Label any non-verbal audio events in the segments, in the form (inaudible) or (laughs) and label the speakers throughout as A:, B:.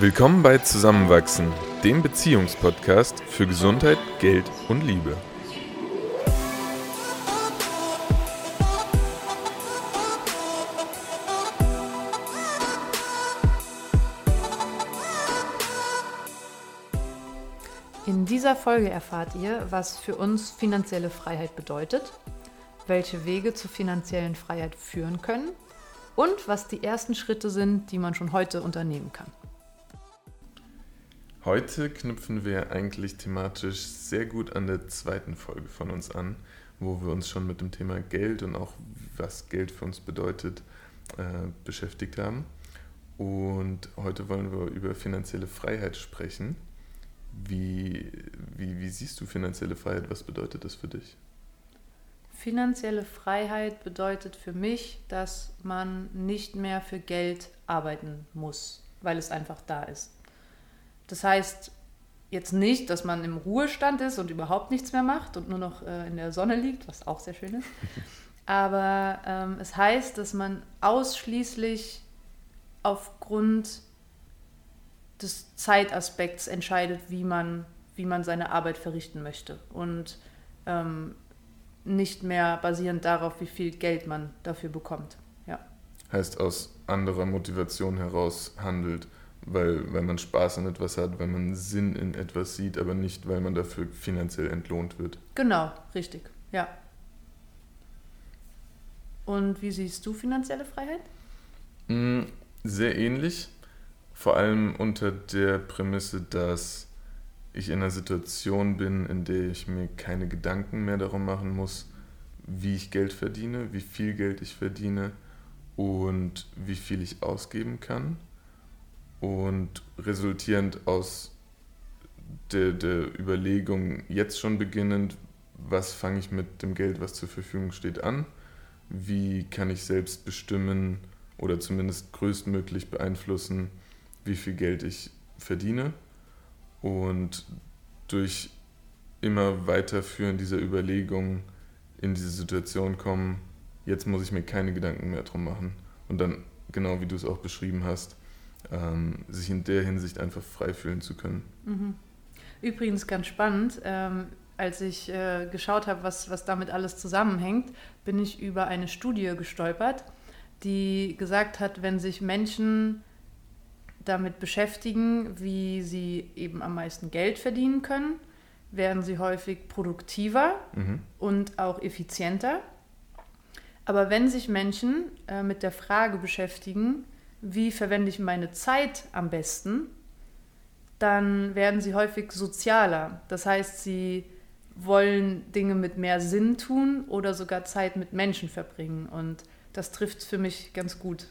A: Willkommen bei Zusammenwachsen, dem Beziehungspodcast für Gesundheit, Geld und Liebe.
B: In dieser Folge erfahrt ihr, was für uns finanzielle Freiheit bedeutet, welche Wege zur finanziellen Freiheit führen können und was die ersten Schritte sind, die man schon heute unternehmen kann.
A: Heute knüpfen wir eigentlich thematisch sehr gut an der zweiten Folge von uns an, wo wir uns schon mit dem Thema Geld und auch was Geld für uns bedeutet äh, beschäftigt haben. Und heute wollen wir über finanzielle Freiheit sprechen. Wie, wie, wie siehst du finanzielle Freiheit? Was bedeutet das für dich?
B: Finanzielle Freiheit bedeutet für mich, dass man nicht mehr für Geld arbeiten muss, weil es einfach da ist. Das heißt jetzt nicht, dass man im Ruhestand ist und überhaupt nichts mehr macht und nur noch äh, in der Sonne liegt, was auch sehr schön ist. (laughs) Aber ähm, es heißt, dass man ausschließlich aufgrund des Zeitaspekts entscheidet, wie man, wie man seine Arbeit verrichten möchte. Und ähm, nicht mehr basierend darauf, wie viel Geld man dafür bekommt. Ja.
A: Heißt aus anderer Motivation heraus handelt, weil, weil man Spaß an etwas hat, weil man Sinn in etwas sieht, aber nicht, weil man dafür finanziell entlohnt wird.
B: Genau, richtig, ja. Und wie siehst du finanzielle Freiheit?
A: Mm, sehr ähnlich, vor allem unter der Prämisse, dass ich in einer Situation bin, in der ich mir keine Gedanken mehr darum machen muss, wie ich Geld verdiene, wie viel Geld ich verdiene und wie viel ich ausgeben kann. Und resultierend aus der, der Überlegung, jetzt schon beginnend, was fange ich mit dem Geld, was zur Verfügung steht, an? Wie kann ich selbst bestimmen oder zumindest größtmöglich beeinflussen, wie viel Geld ich verdiene? Und durch immer weiterführen dieser Überlegung in diese Situation kommen, jetzt muss ich mir keine Gedanken mehr drum machen. Und dann, genau wie du es auch beschrieben hast, ähm, sich in der Hinsicht einfach frei fühlen zu können.
B: Mhm. Übrigens ganz spannend, ähm, als ich äh, geschaut habe, was, was damit alles zusammenhängt, bin ich über eine Studie gestolpert, die gesagt hat, wenn sich Menschen damit beschäftigen, wie sie eben am meisten Geld verdienen können, werden sie häufig produktiver mhm. und auch effizienter. Aber wenn sich Menschen äh, mit der Frage beschäftigen, wie verwende ich meine Zeit am besten, dann werden sie häufig sozialer. Das heißt, sie wollen Dinge mit mehr Sinn tun oder sogar Zeit mit Menschen verbringen. Und das trifft für mich ganz gut.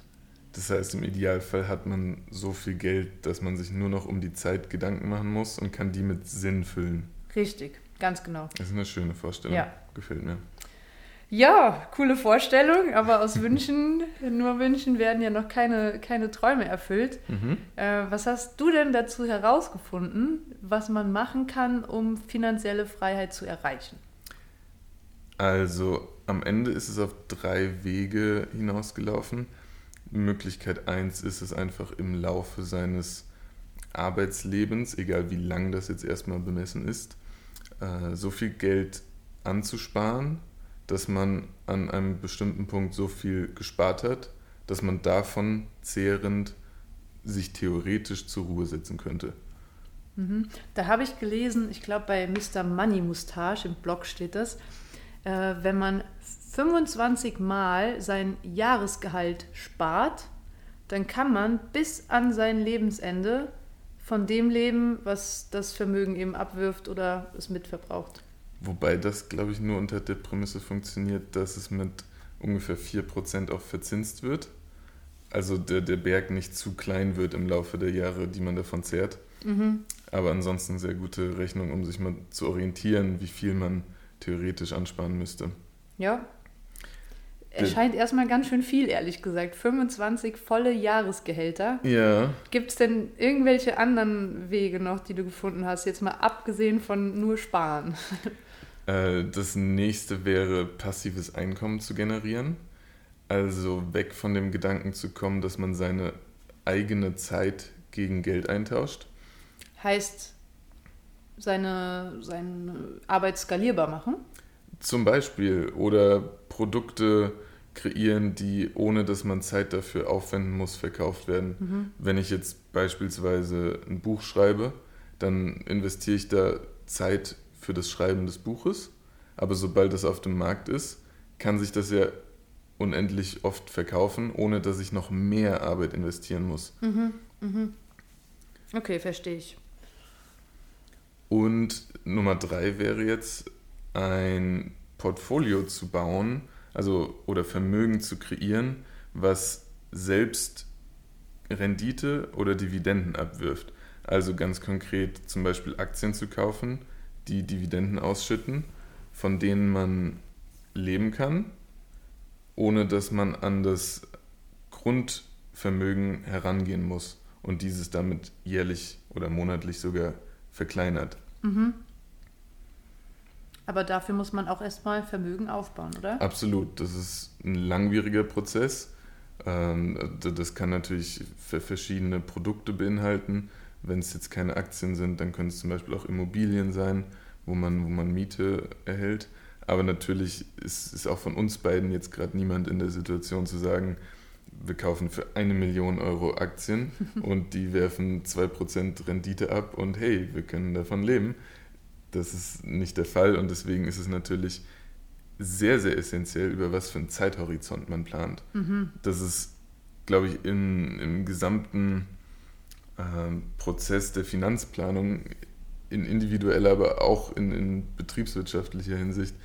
A: Das heißt, im Idealfall hat man so viel Geld, dass man sich nur noch um die Zeit Gedanken machen muss und kann die mit Sinn füllen.
B: Richtig, ganz genau.
A: Das ist eine schöne Vorstellung. Ja. Gefällt mir.
B: Ja, coole Vorstellung, aber aus (laughs) Wünschen, nur Wünschen werden ja noch keine, keine Träume erfüllt. Mhm. Äh, was hast du denn dazu herausgefunden, was man machen kann, um finanzielle Freiheit zu erreichen?
A: Also am Ende ist es auf drei Wege hinausgelaufen. Möglichkeit 1 ist es einfach im Laufe seines Arbeitslebens, egal wie lang das jetzt erstmal bemessen ist, äh, so viel Geld anzusparen, dass man an einem bestimmten Punkt so viel gespart hat, dass man davon zehrend sich theoretisch zur Ruhe setzen könnte.
B: Mhm. Da habe ich gelesen, ich glaube bei Mr. Money Mustache im Blog steht das, äh, wenn man 25 Mal sein Jahresgehalt spart, dann kann man bis an sein Lebensende von dem leben, was das Vermögen eben abwirft oder es mitverbraucht.
A: Wobei das, glaube ich, nur unter der Prämisse funktioniert, dass es mit ungefähr 4% auch verzinst wird. Also der, der Berg nicht zu klein wird im Laufe der Jahre, die man davon zehrt. Mhm. Aber ansonsten sehr gute Rechnung, um sich mal zu orientieren, wie viel man theoretisch ansparen müsste.
B: Ja. Erscheint erstmal ganz schön viel, ehrlich gesagt. 25 volle Jahresgehälter.
A: Ja.
B: Gibt es denn irgendwelche anderen Wege noch, die du gefunden hast, jetzt mal abgesehen von nur Sparen? (laughs)
A: Äh, das nächste wäre, passives Einkommen zu generieren. Also weg von dem Gedanken zu kommen, dass man seine eigene Zeit gegen Geld eintauscht.
B: Heißt, seine, seine Arbeit skalierbar machen?
A: Zum Beispiel. Oder Produkte kreieren, die ohne dass man Zeit dafür aufwenden muss, verkauft werden. Mhm. Wenn ich jetzt beispielsweise ein Buch schreibe, dann investiere ich da Zeit für das Schreiben des Buches. Aber sobald es auf dem Markt ist, kann sich das ja unendlich oft verkaufen, ohne dass ich noch mehr Arbeit investieren muss.
B: Mhm, mhm. Okay, verstehe ich.
A: Und Nummer drei wäre jetzt ein Portfolio zu bauen, also oder Vermögen zu kreieren, was selbst Rendite oder Dividenden abwirft. Also ganz konkret zum Beispiel Aktien zu kaufen, die Dividenden ausschütten, von denen man leben kann ohne dass man an das Grundvermögen herangehen muss und dieses damit jährlich oder monatlich sogar verkleinert.
B: Mhm. Aber dafür muss man auch erstmal Vermögen aufbauen, oder?
A: Absolut. Das ist ein langwieriger Prozess. Ähm, das kann natürlich für verschiedene Produkte beinhalten. Wenn es jetzt keine Aktien sind, dann können es zum Beispiel auch Immobilien sein, wo man, wo man Miete erhält. Aber natürlich ist, ist auch von uns beiden jetzt gerade niemand in der Situation zu sagen, wir kaufen für eine Million Euro Aktien (laughs) und die werfen 2% Rendite ab und hey, wir können davon leben. Das ist nicht der Fall und deswegen ist es natürlich sehr, sehr essentiell, über was für einen Zeithorizont man plant. Mhm. Das ist, glaube ich, in, im gesamten Prozess der Finanzplanung, in individueller, aber auch in, in betriebswirtschaftlicher Hinsicht,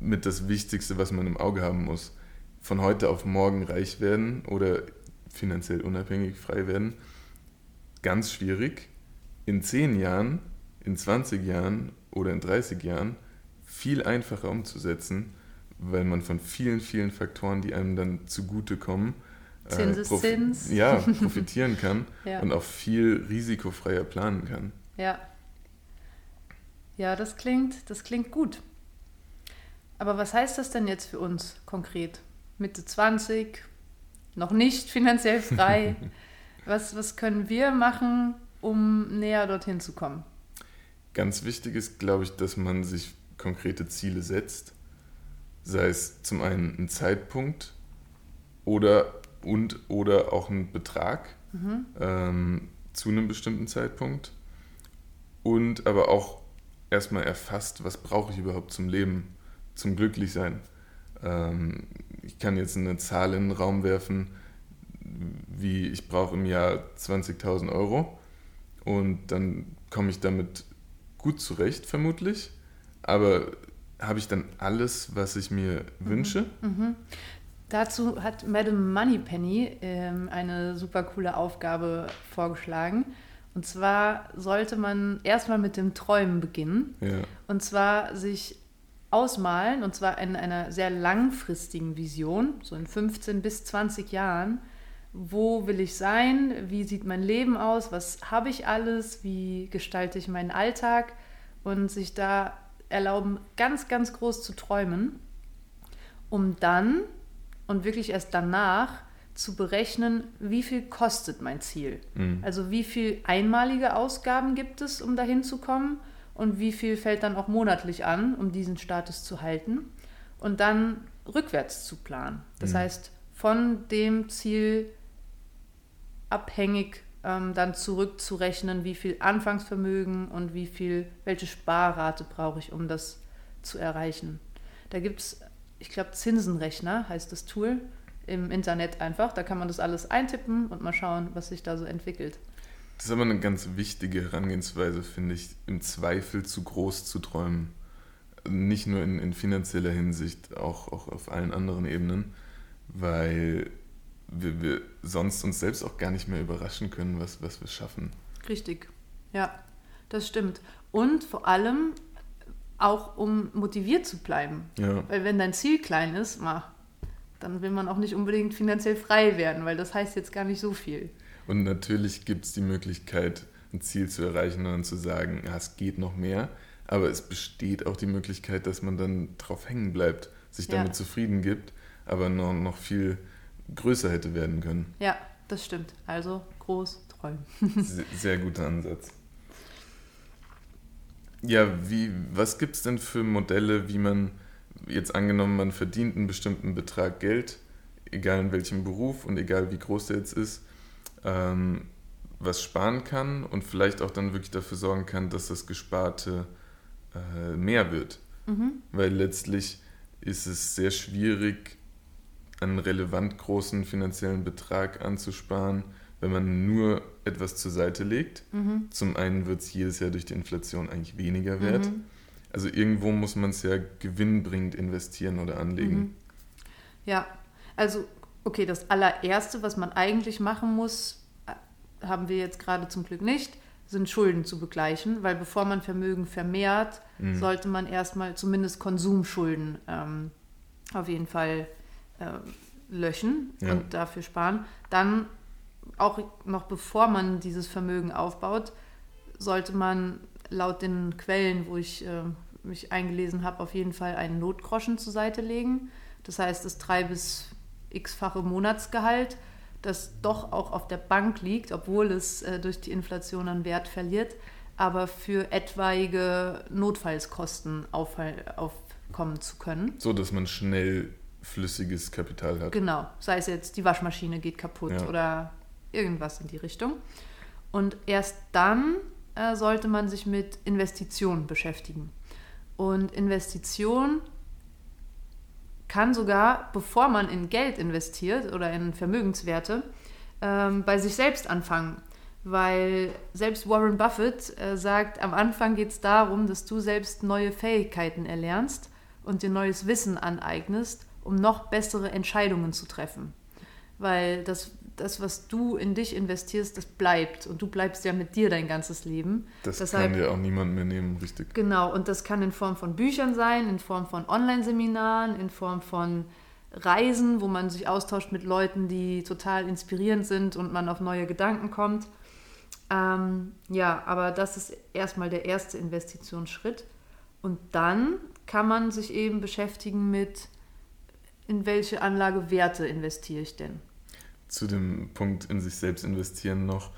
A: mit das Wichtigste, was man im Auge haben muss. Von heute auf morgen reich werden oder finanziell unabhängig frei werden, ganz schwierig. In 10 Jahren, in 20 Jahren oder in 30 Jahren viel einfacher umzusetzen, weil man von vielen, vielen Faktoren, die einem dann zugutekommen,
B: äh, Zinseszins.
A: Äh, ja, profitieren (laughs) kann ja. und auch viel risikofreier planen kann.
B: Ja. Ja, das klingt, das klingt gut. Aber was heißt das denn jetzt für uns konkret? Mitte 20, noch nicht finanziell frei. (laughs) was, was können wir machen, um näher dorthin zu kommen?
A: Ganz wichtig ist, glaube ich, dass man sich konkrete Ziele setzt. Sei es zum einen ein Zeitpunkt oder und oder auch ein Betrag mhm. ähm, zu einem bestimmten Zeitpunkt. Und aber auch erstmal erfasst, was brauche ich überhaupt zum Leben zum Glücklichsein. Ähm, ich kann jetzt eine Zahl in den Raum werfen, wie ich brauche im Jahr 20.000 Euro und dann komme ich damit gut zurecht vermutlich, aber habe ich dann alles, was ich mir mhm. wünsche?
B: Mhm. Dazu hat Madame Moneypenny ähm, eine super coole Aufgabe vorgeschlagen. Und zwar sollte man erstmal mit dem Träumen beginnen. Ja. Und zwar sich ausmalen, und zwar in einer sehr langfristigen Vision, so in 15 bis 20 Jahren. Wo will ich sein? Wie sieht mein Leben aus? Was habe ich alles? Wie gestalte ich meinen Alltag? Und sich da erlauben, ganz, ganz groß zu träumen, um dann und wirklich erst danach zu berechnen, wie viel kostet mein Ziel. Mhm. Also wie viel einmalige Ausgaben gibt es, um dahin zu kommen und wie viel fällt dann auch monatlich an, um diesen Status zu halten und dann rückwärts zu planen. Das mhm. heißt, von dem Ziel abhängig ähm, dann zurückzurechnen, wie viel Anfangsvermögen und wie viel, welche Sparrate brauche ich, um das zu erreichen. Da gibt es, ich glaube, Zinsenrechner heißt das Tool im Internet einfach. Da kann man das alles eintippen und mal schauen, was sich da so entwickelt.
A: Das ist aber eine ganz wichtige Herangehensweise, finde ich, im Zweifel zu groß zu träumen. Nicht nur in, in finanzieller Hinsicht, auch, auch auf allen anderen Ebenen, weil wir, wir sonst uns selbst auch gar nicht mehr überraschen können, was, was wir schaffen.
B: Richtig, ja, das stimmt. Und vor allem auch, um motiviert zu bleiben. Ja. Weil wenn dein Ziel klein ist, dann will man auch nicht unbedingt finanziell frei werden, weil das heißt jetzt gar nicht so viel.
A: Und natürlich gibt es die Möglichkeit, ein Ziel zu erreichen und dann zu sagen, ja, es geht noch mehr. Aber es besteht auch die Möglichkeit, dass man dann drauf hängen bleibt, sich damit ja. zufrieden gibt, aber noch, noch viel größer hätte werden können.
B: Ja, das stimmt. Also groß freuen.
A: Sehr, sehr guter Ansatz. Ja, wie, was gibt es denn für Modelle, wie man jetzt angenommen, man verdient einen bestimmten Betrag Geld, egal in welchem Beruf und egal wie groß der jetzt ist, ähm, was sparen kann und vielleicht auch dann wirklich dafür sorgen kann, dass das Gesparte äh, mehr wird. Mhm. Weil letztlich ist es sehr schwierig, einen relevant großen finanziellen Betrag anzusparen, wenn man nur etwas zur Seite legt. Mhm. Zum einen wird es jedes Jahr durch die Inflation eigentlich weniger wert. Mhm. Also irgendwo muss man es ja gewinnbringend investieren oder anlegen. Mhm.
B: Ja, also okay, das allererste, was man eigentlich machen muss, äh, haben wir jetzt gerade zum Glück nicht, sind Schulden zu begleichen, weil bevor man Vermögen vermehrt, mhm. sollte man erstmal zumindest Konsumschulden ähm, auf jeden Fall äh, löschen ja. und dafür sparen. Dann auch noch bevor man dieses Vermögen aufbaut, sollte man laut den Quellen, wo ich äh, mich eingelesen habe, auf jeden Fall einen Notgroschen zur Seite legen. Das heißt, das drei bis x-fache Monatsgehalt, das doch auch auf der Bank liegt, obwohl es äh, durch die Inflation an Wert verliert, aber für etwaige Notfallskosten aufkommen zu können.
A: So, dass man schnell flüssiges Kapital hat.
B: Genau, sei es jetzt die Waschmaschine geht kaputt ja. oder irgendwas in die Richtung. Und erst dann äh, sollte man sich mit Investitionen beschäftigen. Und Investition kann sogar, bevor man in Geld investiert oder in Vermögenswerte, ähm, bei sich selbst anfangen. Weil selbst Warren Buffett äh, sagt, am Anfang geht es darum, dass du selbst neue Fähigkeiten erlernst und dir neues Wissen aneignest, um noch bessere Entscheidungen zu treffen. Weil das das, was du in dich investierst, das bleibt. Und du bleibst ja mit dir dein ganzes Leben.
A: Das Deshalb, kann dir auch niemand mehr nehmen, richtig.
B: Genau, und das kann in Form von Büchern sein, in Form von Online-Seminaren, in Form von Reisen, wo man sich austauscht mit Leuten, die total inspirierend sind und man auf neue Gedanken kommt. Ähm, ja, aber das ist erstmal der erste Investitionsschritt. Und dann kann man sich eben beschäftigen mit, in welche Anlagewerte investiere ich denn?
A: Zu dem Punkt in sich selbst investieren noch.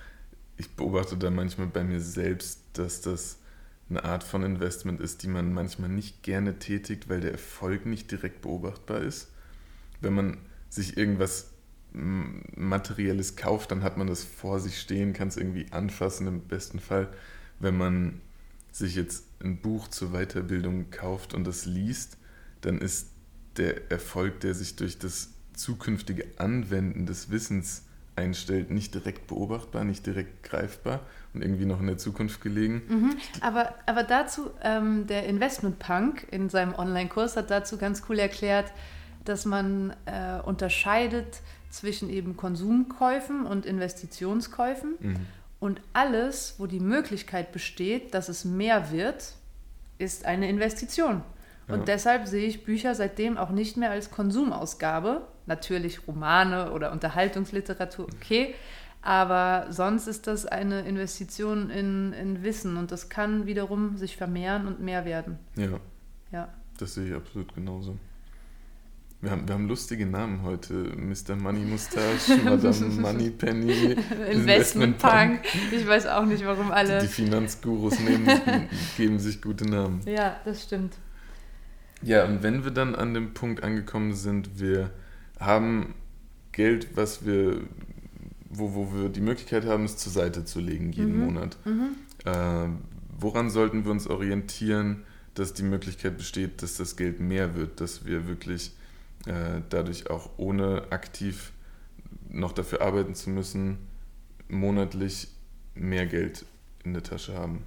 A: Ich beobachte da manchmal bei mir selbst, dass das eine Art von Investment ist, die man manchmal nicht gerne tätigt, weil der Erfolg nicht direkt beobachtbar ist. Wenn man sich irgendwas Materielles kauft, dann hat man das vor sich stehen, kann es irgendwie anfassen im besten Fall. Wenn man sich jetzt ein Buch zur Weiterbildung kauft und das liest, dann ist der Erfolg, der sich durch das zukünftige Anwenden des Wissens einstellt, nicht direkt beobachtbar, nicht direkt greifbar und irgendwie noch in der Zukunft gelegen.
B: Mhm. Aber, aber dazu, ähm, der Investment Punk in seinem Online-Kurs hat dazu ganz cool erklärt, dass man äh, unterscheidet zwischen eben Konsumkäufen und Investitionskäufen mhm. und alles, wo die Möglichkeit besteht, dass es mehr wird, ist eine Investition. Und ja. deshalb sehe ich Bücher seitdem auch nicht mehr als Konsumausgabe, natürlich Romane oder Unterhaltungsliteratur, okay. Aber sonst ist das eine Investition in, in Wissen und das kann wiederum sich vermehren und mehr werden.
A: Ja. Ja. Das sehe ich absolut genauso. Wir haben, wir haben lustige Namen heute. Mr. Money Mustache, (laughs) Madame Money Penny, (laughs)
B: Investment Punk. Ich weiß auch nicht, warum alle.
A: Die, die Finanzgurus nehmen, geben sich gute Namen.
B: Ja, das stimmt.
A: Ja, und wenn wir dann an dem Punkt angekommen sind, wir haben Geld, was wir, wo, wo wir die Möglichkeit haben, es zur Seite zu legen jeden mhm. Monat. Mhm. Äh, woran sollten wir uns orientieren, dass die Möglichkeit besteht, dass das Geld mehr wird, dass wir wirklich äh, dadurch auch ohne aktiv noch dafür arbeiten zu müssen, monatlich mehr Geld in der Tasche haben?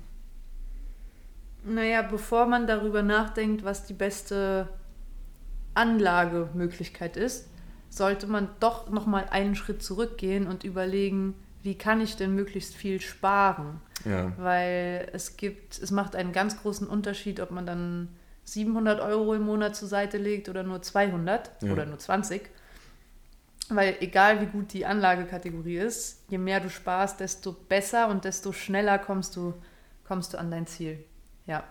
B: Naja, bevor man darüber nachdenkt, was die beste Anlagemöglichkeit ist, sollte man doch noch mal einen Schritt zurückgehen und überlegen, wie kann ich denn möglichst viel sparen? Ja. Weil es gibt, es macht einen ganz großen Unterschied, ob man dann 700 Euro im Monat zur Seite legt oder nur 200 ja. oder nur 20. Weil egal wie gut die Anlagekategorie ist, je mehr du sparst, desto besser und desto schneller kommst du, kommst du an dein Ziel. Ja.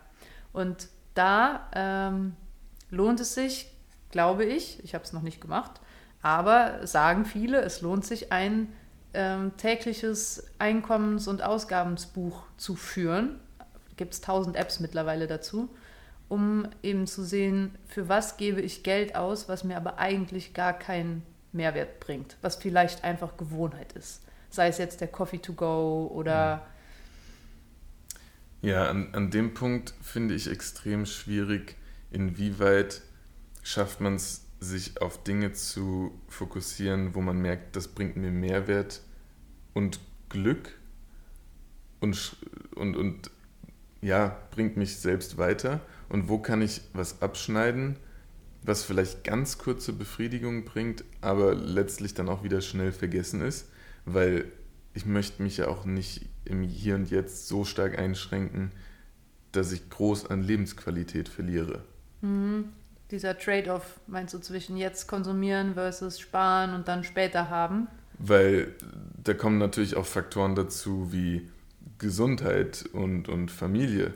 B: Und da ähm, lohnt es sich, glaube ich, ich habe es noch nicht gemacht, aber sagen viele, es lohnt sich, ein ähm, tägliches Einkommens- und Ausgabensbuch zu führen. Gibt es tausend Apps mittlerweile dazu, um eben zu sehen, für was gebe ich Geld aus, was mir aber eigentlich gar keinen Mehrwert bringt, was vielleicht einfach Gewohnheit ist. Sei es jetzt der Coffee to go oder.
A: Ja, an, an dem Punkt finde ich extrem schwierig, inwieweit schafft man es, sich auf Dinge zu fokussieren, wo man merkt, das bringt mir Mehrwert und Glück und, und, und ja, bringt mich selbst weiter. Und wo kann ich was abschneiden, was vielleicht ganz kurze Befriedigung bringt, aber letztlich dann auch wieder schnell vergessen ist, weil ich möchte mich ja auch nicht im Hier und Jetzt so stark einschränken, dass ich groß an Lebensqualität verliere.
B: Mhm dieser Trade-off, meinst du, zwischen jetzt konsumieren versus sparen und dann später haben?
A: Weil da kommen natürlich auch Faktoren dazu wie Gesundheit und, und Familie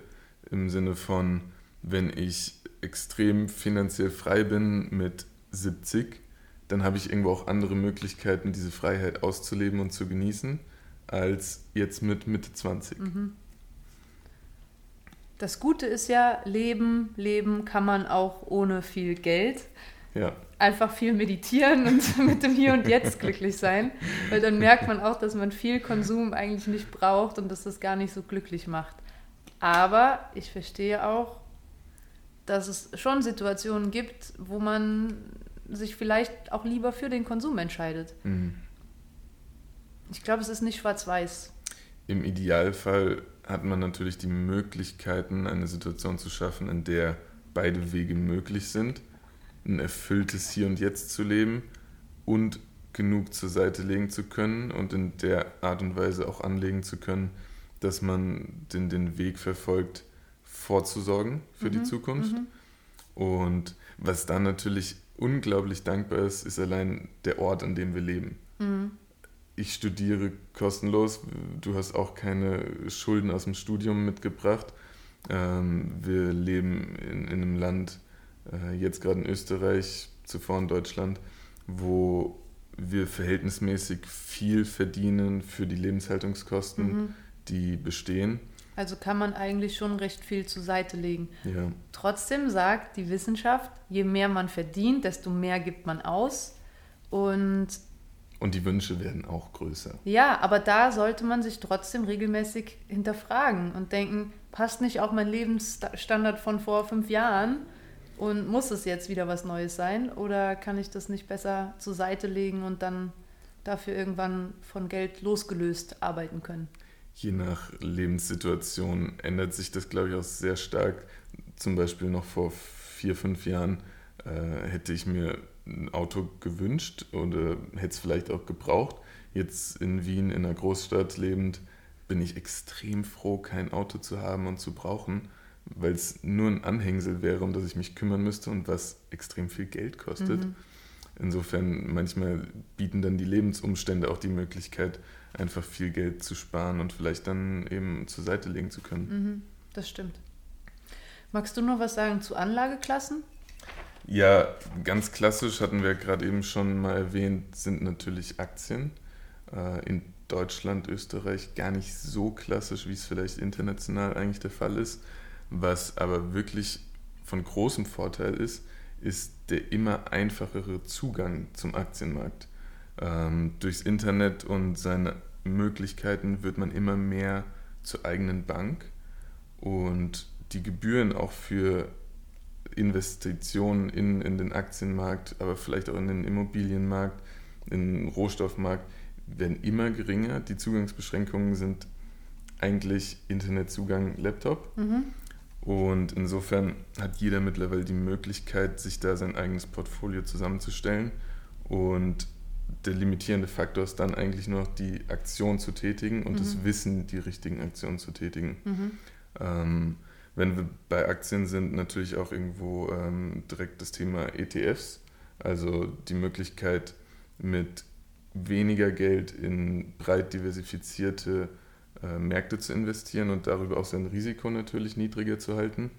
A: im Sinne von, wenn ich extrem finanziell frei bin mit 70, dann habe ich irgendwo auch andere Möglichkeiten, diese Freiheit auszuleben und zu genießen, als jetzt mit Mitte 20. Mhm.
B: Das Gute ist ja, leben, leben kann man auch ohne viel Geld.
A: Ja.
B: Einfach viel meditieren und (laughs) mit dem Hier und Jetzt glücklich sein. Weil dann merkt man auch, dass man viel Konsum eigentlich nicht braucht und dass das gar nicht so glücklich macht. Aber ich verstehe auch, dass es schon Situationen gibt, wo man sich vielleicht auch lieber für den Konsum entscheidet. Mhm. Ich glaube, es ist nicht schwarz-weiß.
A: Im Idealfall hat man natürlich die Möglichkeiten, eine Situation zu schaffen, in der beide Wege möglich sind, ein erfülltes Hier und Jetzt zu leben und genug zur Seite legen zu können und in der Art und Weise auch anlegen zu können, dass man den, den Weg verfolgt, vorzusorgen für mhm, die Zukunft. Mhm. Und was dann natürlich unglaublich dankbar ist, ist allein der Ort, an dem wir leben. Mhm ich studiere kostenlos, du hast auch keine Schulden aus dem Studium mitgebracht. Ähm, wir leben in, in einem Land, äh, jetzt gerade in Österreich, zuvor in Deutschland, wo wir verhältnismäßig viel verdienen für die Lebenshaltungskosten, mhm. die bestehen.
B: Also kann man eigentlich schon recht viel zur Seite legen.
A: Ja.
B: Trotzdem sagt die Wissenschaft, je mehr man verdient, desto mehr gibt man aus. Und
A: und die Wünsche werden auch größer.
B: Ja, aber da sollte man sich trotzdem regelmäßig hinterfragen und denken, passt nicht auch mein Lebensstandard von vor fünf Jahren und muss es jetzt wieder was Neues sein? Oder kann ich das nicht besser zur Seite legen und dann dafür irgendwann von Geld losgelöst arbeiten können?
A: Je nach Lebenssituation ändert sich das, glaube ich, auch sehr stark. Zum Beispiel noch vor vier, fünf Jahren äh, hätte ich mir ein Auto gewünscht oder hätte es vielleicht auch gebraucht. Jetzt in Wien, in einer Großstadt lebend, bin ich extrem froh, kein Auto zu haben und zu brauchen, weil es nur ein Anhängsel wäre, um das ich mich kümmern müsste und was extrem viel Geld kostet. Mhm. Insofern manchmal bieten dann die Lebensumstände auch die Möglichkeit, einfach viel Geld zu sparen und vielleicht dann eben zur Seite legen zu können.
B: Mhm, das stimmt. Magst du noch was sagen zu Anlageklassen?
A: Ja, ganz klassisch hatten wir gerade eben schon mal erwähnt, sind natürlich Aktien. Äh, in Deutschland, Österreich gar nicht so klassisch, wie es vielleicht international eigentlich der Fall ist. Was aber wirklich von großem Vorteil ist, ist der immer einfachere Zugang zum Aktienmarkt. Ähm, durchs Internet und seine Möglichkeiten wird man immer mehr zur eigenen Bank und die Gebühren auch für Investitionen in, in den Aktienmarkt, aber vielleicht auch in den Immobilienmarkt, in den Rohstoffmarkt, werden immer geringer. Die Zugangsbeschränkungen sind eigentlich Internetzugang, Laptop. Mhm. Und insofern hat jeder mittlerweile die Möglichkeit, sich da sein eigenes Portfolio zusammenzustellen. Und der limitierende Faktor ist dann eigentlich nur noch die Aktion zu tätigen und mhm. das Wissen, die richtigen Aktionen zu tätigen. Mhm. Ähm, wenn wir bei Aktien sind, natürlich auch irgendwo ähm, direkt das Thema ETFs, also die Möglichkeit mit weniger Geld in breit diversifizierte äh, Märkte zu investieren und darüber auch sein Risiko natürlich niedriger zu halten.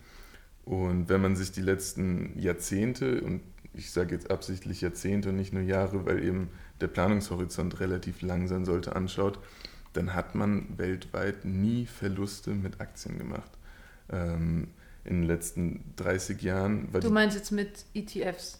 A: Und wenn man sich die letzten Jahrzehnte und ich sage jetzt absichtlich Jahrzehnte und nicht nur Jahre, weil eben der Planungshorizont relativ lang sein sollte, anschaut, dann hat man weltweit nie Verluste mit Aktien gemacht. Ähm, in den letzten 30 Jahren.
B: du meinst jetzt mit ETFs?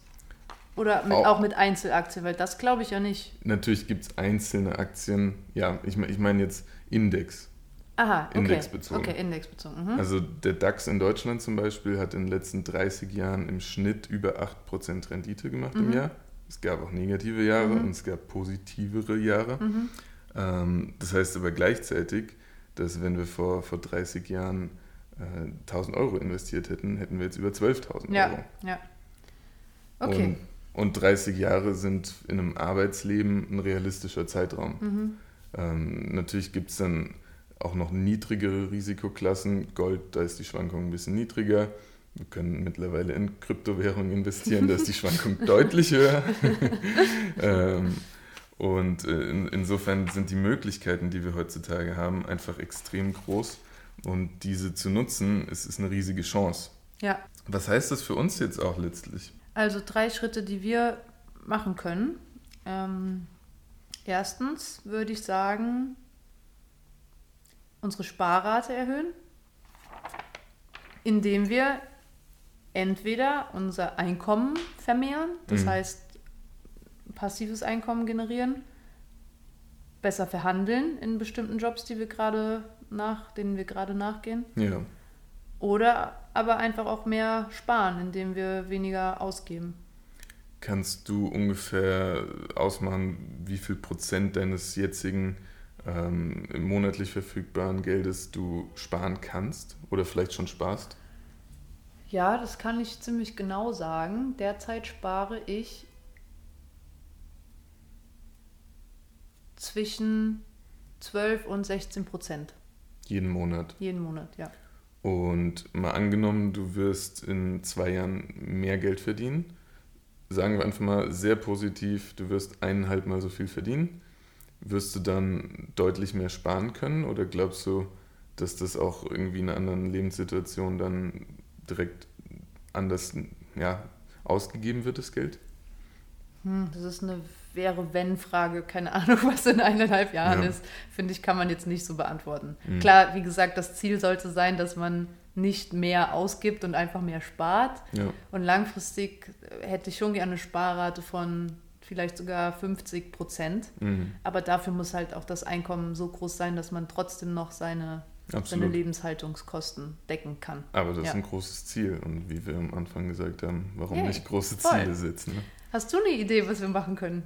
B: Oder mit, auch, auch, mit Einzelaktien, weil das glaube ich ja nicht.
A: Natürlich gibt es einzelne Aktien, ja, ich, ich meine jetzt Index.
B: Aha, okay.
A: Indexbezogen.
B: Okay, indexbezogen. Mhm.
A: Also der DAX in Deutschland zum Beispiel hat in den letzten 30 Jahren im Schnitt über 8% Rendite gemacht mhm. im Jahr. Es gab auch negative Jahre mhm. und es gab positivere Jahre. Mhm. Ähm, das heißt aber gleichzeitig, dass wenn wir vor, vor 30 Jahren äh, 1000 Euro investiert hätten, hätten wir jetzt über 12.000
B: ja,
A: Euro.
B: Ja, okay.
A: Und, und 30 Jahre sind in einem Arbeitsleben ein realistischer Zeitraum. Mhm. Ähm, natürlich gibt es dann auch noch niedrigere Risikoklassen. Gold, da ist die Schwankung ein bisschen niedriger. Wir können mittlerweile in Kryptowährungen investieren, da ist die Schwankung (laughs) deutlich höher. (laughs) ähm, und äh, in, insofern sind die Möglichkeiten, die wir heutzutage haben, einfach extrem groß. Und diese zu nutzen, ist, ist eine riesige Chance.
B: Ja.
A: Was heißt das für uns jetzt auch letztlich?
B: Also drei Schritte, die wir machen können. Ähm, erstens würde ich sagen, unsere Sparrate erhöhen, indem wir entweder unser Einkommen vermehren, das mhm. heißt passives Einkommen generieren, besser verhandeln in bestimmten Jobs, die wir gerade nach, denen wir gerade nachgehen.
A: Ja.
B: Oder aber einfach auch mehr sparen, indem wir weniger ausgeben.
A: Kannst du ungefähr ausmachen, wie viel Prozent deines jetzigen ähm, monatlich verfügbaren Geldes du sparen kannst oder vielleicht schon sparst?
B: Ja, das kann ich ziemlich genau sagen. Derzeit spare ich zwischen 12 und 16 Prozent.
A: Jeden Monat?
B: Jeden Monat, ja.
A: Und mal angenommen, du wirst in zwei Jahren mehr Geld verdienen. Sagen wir einfach mal sehr positiv, du wirst eineinhalb Mal so viel verdienen wirst du dann deutlich mehr sparen können oder glaubst du, dass das auch irgendwie in einer anderen Lebenssituation dann direkt anders ja, ausgegeben wird, das Geld?
B: Hm, das ist eine wäre-wenn-Frage. Keine Ahnung, (laughs) was in eineinhalb Jahren ja. ist. Finde ich, kann man jetzt nicht so beantworten. Mhm. Klar, wie gesagt, das Ziel sollte sein, dass man nicht mehr ausgibt und einfach mehr spart.
A: Ja.
B: Und langfristig hätte ich schon gerne eine Sparrate von vielleicht sogar 50 Prozent. Mhm. Aber dafür muss halt auch das Einkommen so groß sein, dass man trotzdem noch seine, seine Lebenshaltungskosten decken kann.
A: Aber das ja. ist ein großes Ziel. Und wie wir am Anfang gesagt haben, warum hey, nicht große Ziele voll. setzen? Ne?
B: Hast du eine Idee, was wir machen können?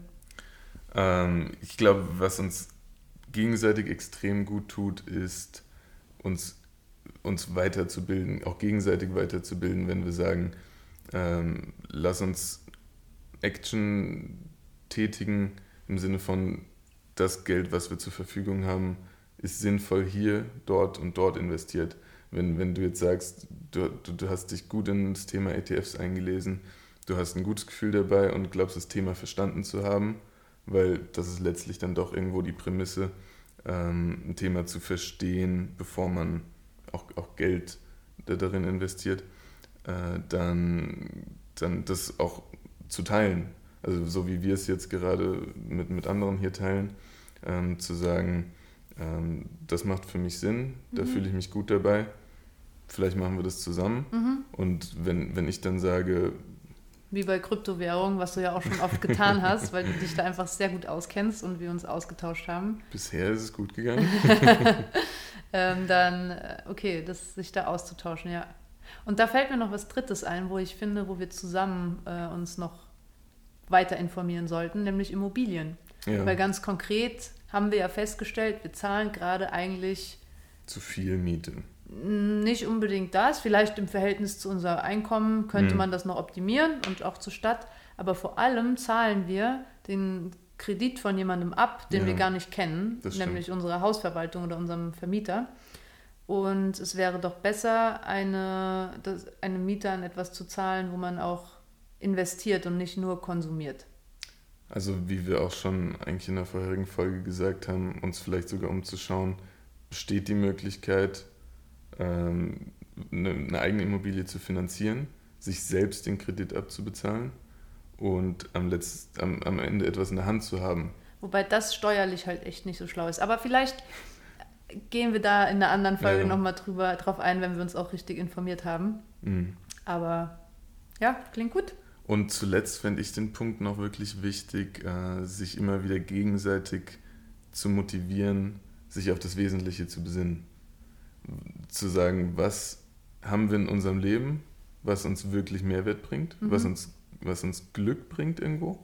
A: Ähm, ich glaube, was uns gegenseitig extrem gut tut, ist uns, uns weiterzubilden, auch gegenseitig weiterzubilden, wenn wir sagen, ähm, lass uns Action tätigen im Sinne von das Geld, was wir zur Verfügung haben, ist sinnvoll hier, dort und dort investiert. Wenn, wenn du jetzt sagst, du, du, du hast dich gut in das Thema ETFs eingelesen, du hast ein gutes Gefühl dabei und glaubst, das Thema verstanden zu haben, weil das ist letztlich dann doch irgendwo die Prämisse, ähm, ein Thema zu verstehen, bevor man auch, auch Geld darin investiert, äh, dann, dann das auch zu teilen also so wie wir es jetzt gerade mit, mit anderen hier teilen, ähm, zu sagen, ähm, das macht für mich Sinn, da mhm. fühle ich mich gut dabei, vielleicht machen wir das zusammen. Mhm. Und wenn, wenn ich dann sage...
B: Wie bei Kryptowährungen, was du ja auch schon oft getan hast, weil du dich da einfach sehr gut auskennst und wir uns ausgetauscht haben.
A: Bisher ist es gut gegangen. (laughs)
B: ähm, dann, äh, okay, das, sich da auszutauschen, ja. Und da fällt mir noch was Drittes ein, wo ich finde, wo wir zusammen äh, uns noch weiter informieren sollten, nämlich Immobilien. Ja. Weil ganz konkret haben wir ja festgestellt, wir zahlen gerade eigentlich
A: zu viel Miete.
B: Nicht unbedingt das, vielleicht im Verhältnis zu unserem Einkommen könnte mhm. man das noch optimieren und auch zur Stadt, aber vor allem zahlen wir den Kredit von jemandem ab, den ja, wir gar nicht kennen, nämlich unsere Hausverwaltung oder unserem Vermieter. Und es wäre doch besser, eine, das, eine Miete an etwas zu zahlen, wo man auch investiert und nicht nur konsumiert.
A: Also wie wir auch schon eigentlich in der vorherigen Folge gesagt haben, uns vielleicht sogar umzuschauen, besteht die Möglichkeit, ähm, eine, eigene Immobilie zu finanzieren, sich selbst den Kredit abzubezahlen und am, Letzt, am, am Ende etwas in der Hand zu haben.
B: Wobei das steuerlich halt echt nicht so schlau ist. Aber vielleicht gehen wir da in einer anderen Folge ja. nochmal drauf ein, wenn wir uns auch richtig informiert haben. Mhm. Aber ja, klingt gut.
A: Und zuletzt fände ich den Punkt noch wirklich wichtig, äh, sich immer wieder gegenseitig zu motivieren, sich auf das Wesentliche zu besinnen. Zu sagen, was haben wir in unserem Leben, was uns wirklich Mehrwert bringt, mhm. was, uns, was uns Glück bringt irgendwo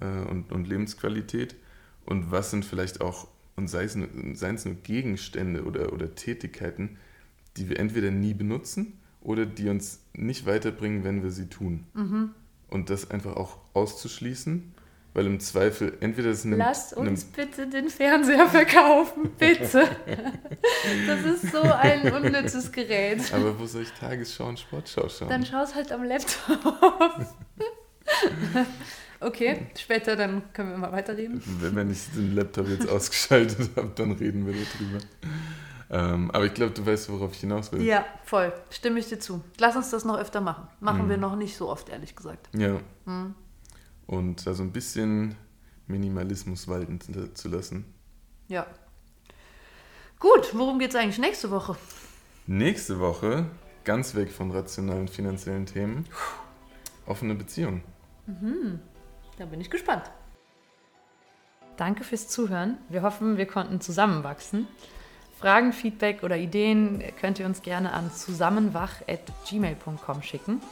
A: äh, und, und Lebensqualität und was sind vielleicht auch, und sei es, nur, seien es nur Gegenstände oder, oder Tätigkeiten, die wir entweder nie benutzen oder die uns nicht weiterbringen, wenn wir sie tun. Mhm. Und das einfach auch auszuschließen weil im Zweifel entweder ist
B: eine. Lasst uns eine, bitte den Fernseher verkaufen, (laughs) bitte. das ist so ein unnützes Gerät.
A: Aber wo soll ich Tagesschau und Sportschau schauen?
B: Dann schau es halt am Laptop. (laughs) okay, später dann können wir mal weiterreden.
A: Wenn ich den Laptop jetzt ausgeschaltet habe, dann reden wir darüber. Ähm, aber ich glaube, du weißt, worauf ich hinaus will.
B: Ja, voll. Stimme ich dir zu. Lass uns das noch öfter machen. Machen mhm. wir noch nicht so oft, ehrlich gesagt.
A: Ja. Mhm und da so ein bisschen Minimalismus walten zu lassen.
B: Ja. Gut, worum geht es eigentlich nächste Woche?
A: Nächste Woche, ganz weg von rationalen finanziellen Themen, offene Beziehung.
B: Mhm. Da bin ich gespannt. Danke fürs Zuhören. Wir hoffen, wir konnten zusammenwachsen. Fragen, Feedback oder Ideen könnt ihr uns gerne an zusammenwach.gmail.com schicken.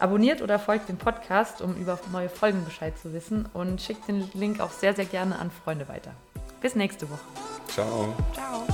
B: Abonniert oder folgt dem Podcast, um über neue Folgen Bescheid zu wissen und schickt den Link auch sehr, sehr gerne an Freunde weiter. Bis nächste Woche.
A: Ciao.
B: Ciao.